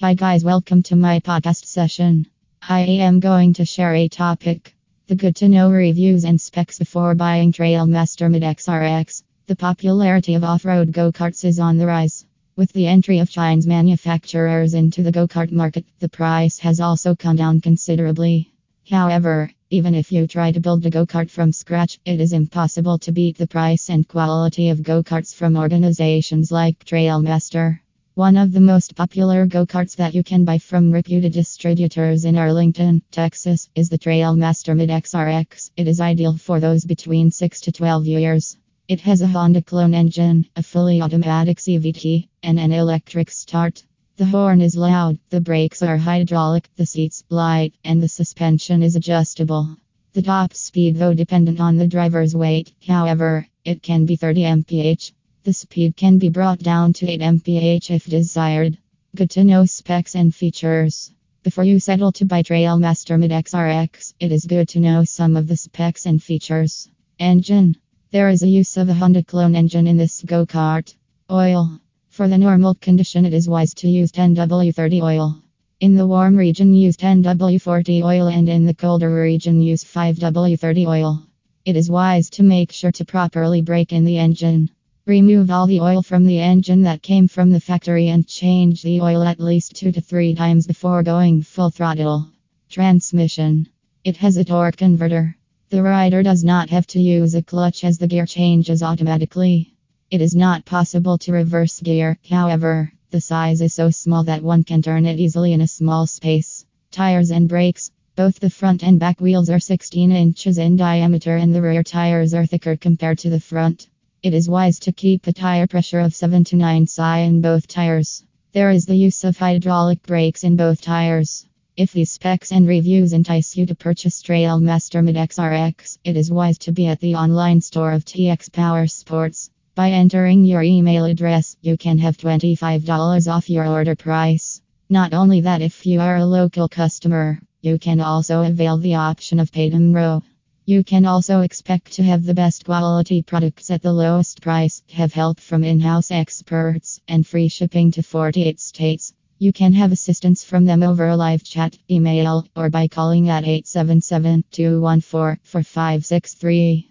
Hi, guys, welcome to my podcast session. I am going to share a topic the good to know reviews and specs before buying Trailmaster Mid XRX. The popularity of off road go karts is on the rise. With the entry of Chinese manufacturers into the go kart market, the price has also come down considerably. However, even if you try to build a go kart from scratch, it is impossible to beat the price and quality of go karts from organizations like Trailmaster. One of the most popular go karts that you can buy from reputed distributors in Arlington, Texas, is the Trailmaster Mid XRX. It is ideal for those between 6 to 12 years. It has a Honda clone engine, a fully automatic CVT, and an electric start. The horn is loud, the brakes are hydraulic, the seats light, and the suspension is adjustable. The top speed, though dependent on the driver's weight, however, it can be 30 mph. The speed can be brought down to 8 mph if desired. Good to know specs and features. Before you settle to buy Trailmaster Mid XRX, it is good to know some of the specs and features. Engine. There is a use of a Honda clone engine in this go kart. Oil. For the normal condition, it is wise to use 10W30 oil. In the warm region, use 10W40 oil, and in the colder region, use 5W30 oil. It is wise to make sure to properly break in the engine. Remove all the oil from the engine that came from the factory and change the oil at least two to three times before going full throttle. Transmission. It has a torque converter. The rider does not have to use a clutch as the gear changes automatically. It is not possible to reverse gear, however, the size is so small that one can turn it easily in a small space. Tires and brakes. Both the front and back wheels are 16 inches in diameter and the rear tires are thicker compared to the front. It is wise to keep a tire pressure of 7 to 9 psi in both tires. There is the use of hydraulic brakes in both tires. If these specs and reviews entice you to purchase Trailmaster Mid XRX, it is wise to be at the online store of TX Power Sports. By entering your email address, you can have $25 off your order price. Not only that, if you are a local customer, you can also avail the option of Pay Tomorrow. You can also expect to have the best quality products at the lowest price, have help from in house experts, and free shipping to 48 states. You can have assistance from them over a live chat, email, or by calling at 877 214 4563.